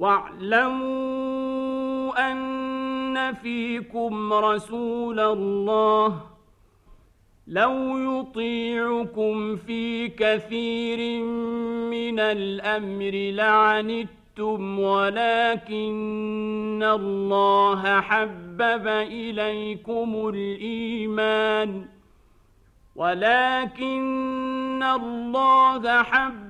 واعلموا أن فيكم رسول الله لو يطيعكم في كثير من الأمر لعنتم ولكن الله حبب إليكم الإيمان ولكن الله حبب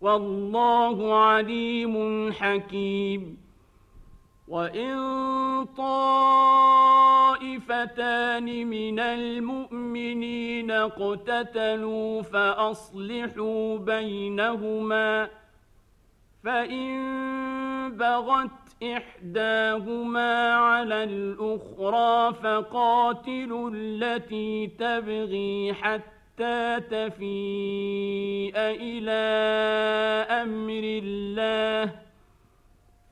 والله عليم حكيم. وإن طائفتان من المؤمنين اقتتلوا فأصلحوا بينهما فإن بغت إحداهما على الأخرى فقاتلوا التي تبغي حتى تفيء إلى أمر الله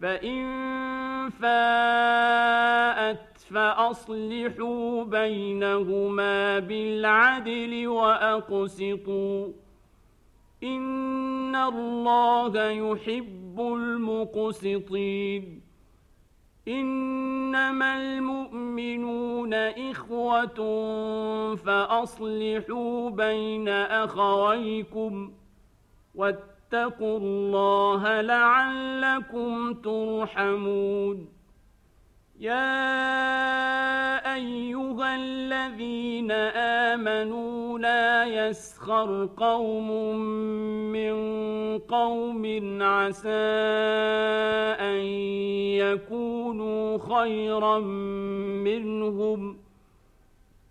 فإن فاءت فأصلحوا بينهما بالعدل وأقسطوا إن الله يحب المقسطين إنما المؤمنون إخوة فأصلحوا بين أخويكم واتقوا الله لعلكم ترحمون. يا أيها الذين آمنوا لا يسخر قوم من قوم عسى ان يكونوا خيرا منهم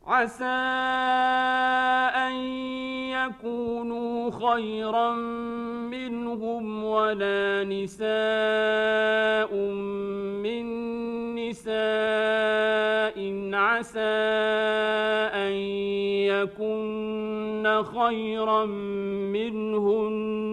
عسى ان يكونوا خيرا منهم ولا نساء من نساء عسى ان يكن خيرا منهن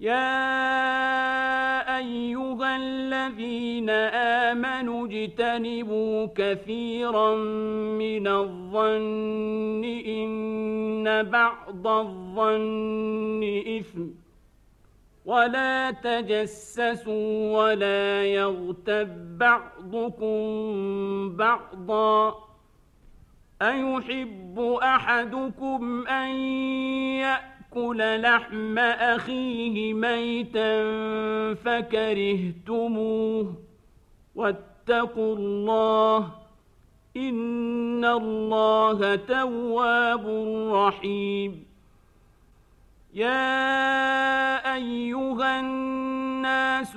يا أيها الذين آمنوا اجتنبوا كثيرا من الظن إن بعض الظن إثم ولا تجسسوا ولا يغتب بعضكم بعضا أيحب أحدكم أن يأكل لحم أخيه ميتا فكرهتموه. واتقوا الله إن الله تواب رحيم. يا أيها الناس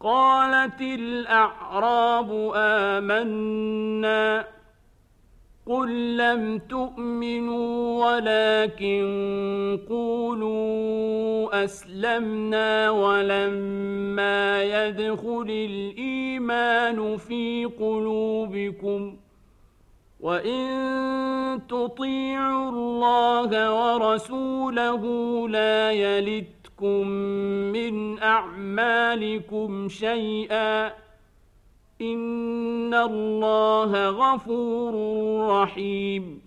قالت الأعراب آمنا قل لم تؤمنوا ولكن قولوا أسلمنا ولما يدخل الإيمان في قلوبكم ۖ وإن تطيعوا الله ورسوله لا يلتكم من أعمالكم شيئا إن الله غفور رحيم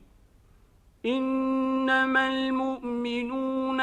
إنما المؤمنون